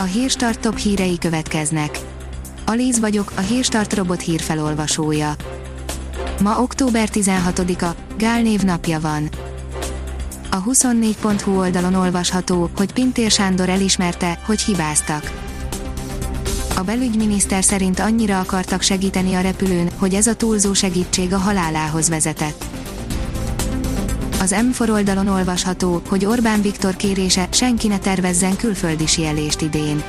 A Hírstart top hírei következnek. Alíz vagyok, a Hírstart robot hírfelolvasója. Ma október 16-a, Gál név napja van. A 24.hu oldalon olvasható, hogy Pintér Sándor elismerte, hogy hibáztak. A belügyminiszter szerint annyira akartak segíteni a repülőn, hogy ez a túlzó segítség a halálához vezetett. Az M4 oldalon olvasható, hogy Orbán Viktor kérése, senki ne tervezzen külföldi sielést idén.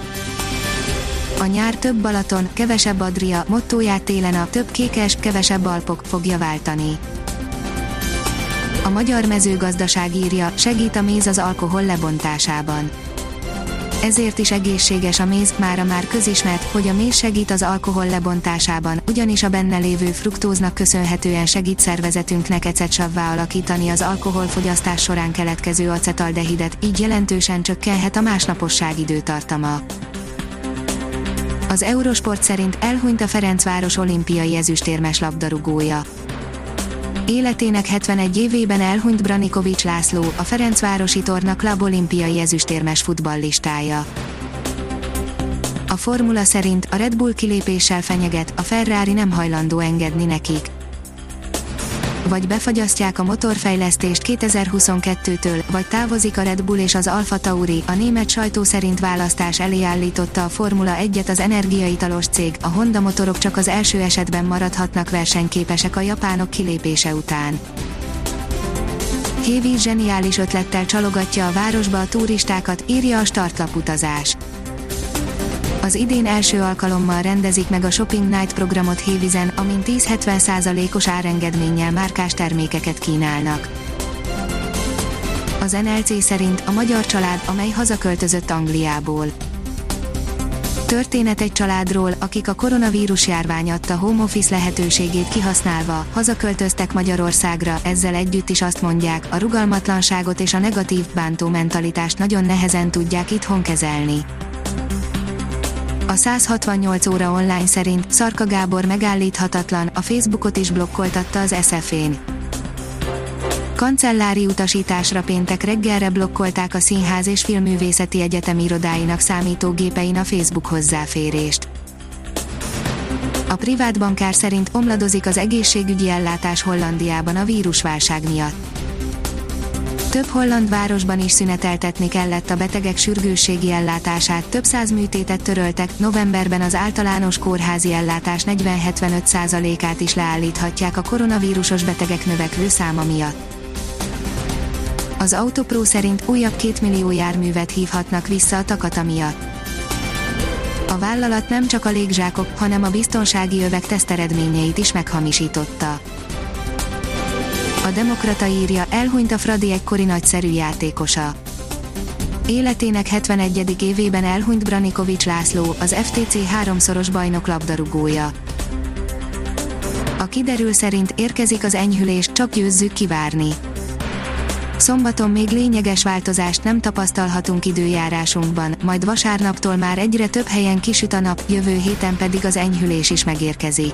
A nyár több Balaton, kevesebb Adria, mottóját télen a több kékes, kevesebb Alpok fogja váltani. A magyar mezőgazdaság írja, segít a méz az alkohol lebontásában. Ezért is egészséges a méz, mára már közismert, hogy a méz segít az alkohol lebontásában, ugyanis a benne lévő fruktóznak köszönhetően segít szervezetünknek ecetsavvá alakítani az alkoholfogyasztás során keletkező acetaldehidet, így jelentősen csökkenhet a másnaposság időtartama. Az Eurosport szerint elhunyt a Ferencváros olimpiai ezüstérmes labdarúgója. Életének 71 évében elhunyt Branikovics László, a Ferencvárosi Torna Klub olimpiai ezüstérmes futballistája. A formula szerint a Red Bull kilépéssel fenyeget, a Ferrari nem hajlandó engedni nekik vagy befagyasztják a motorfejlesztést 2022-től, vagy távozik a Red Bull és az Alfa Tauri, a német sajtó szerint választás elé állította a Formula 1-et az energiaitalos cég, a Honda motorok csak az első esetben maradhatnak versenyképesek a japánok kilépése után. Hévíz zseniális ötlettel csalogatja a városba a turistákat, írja a startlaputazás. utazás az idén első alkalommal rendezik meg a Shopping Night programot Hévizen, amin 10-70%-os árengedménnyel márkás termékeket kínálnak. Az NLC szerint a magyar család, amely hazaköltözött Angliából. Történet egy családról, akik a koronavírus járvány adta home office lehetőségét kihasználva, hazaköltöztek Magyarországra, ezzel együtt is azt mondják, a rugalmatlanságot és a negatív, bántó mentalitást nagyon nehezen tudják itthon kezelni. A 168 óra online szerint Szarka Gábor megállíthatatlan, a Facebookot is blokkoltatta az SF-én. Kancellári utasításra péntek reggelre blokkolták a Színház és Filművészeti Egyetem irodáinak számítógépein a Facebook hozzáférést. A privát bankár szerint omladozik az egészségügyi ellátás Hollandiában a vírusválság miatt több holland városban is szüneteltetni kellett a betegek sürgősségi ellátását, több száz műtétet töröltek, novemberben az általános kórházi ellátás 40-75%-át is leállíthatják a koronavírusos betegek növekvő száma miatt. Az Autopro szerint újabb 2 millió járművet hívhatnak vissza a takata miatt. A vállalat nem csak a légzsákok, hanem a biztonsági övek teszteredményeit is meghamisította a Demokrata írja, elhunyt a Fradi egykori nagyszerű játékosa. Életének 71. évében elhunyt Branikovics László, az FTC háromszoros bajnok labdarúgója. A kiderül szerint érkezik az enyhülés, csak győzzük kivárni. Szombaton még lényeges változást nem tapasztalhatunk időjárásunkban, majd vasárnaptól már egyre több helyen kisüt a nap, jövő héten pedig az enyhülés is megérkezik.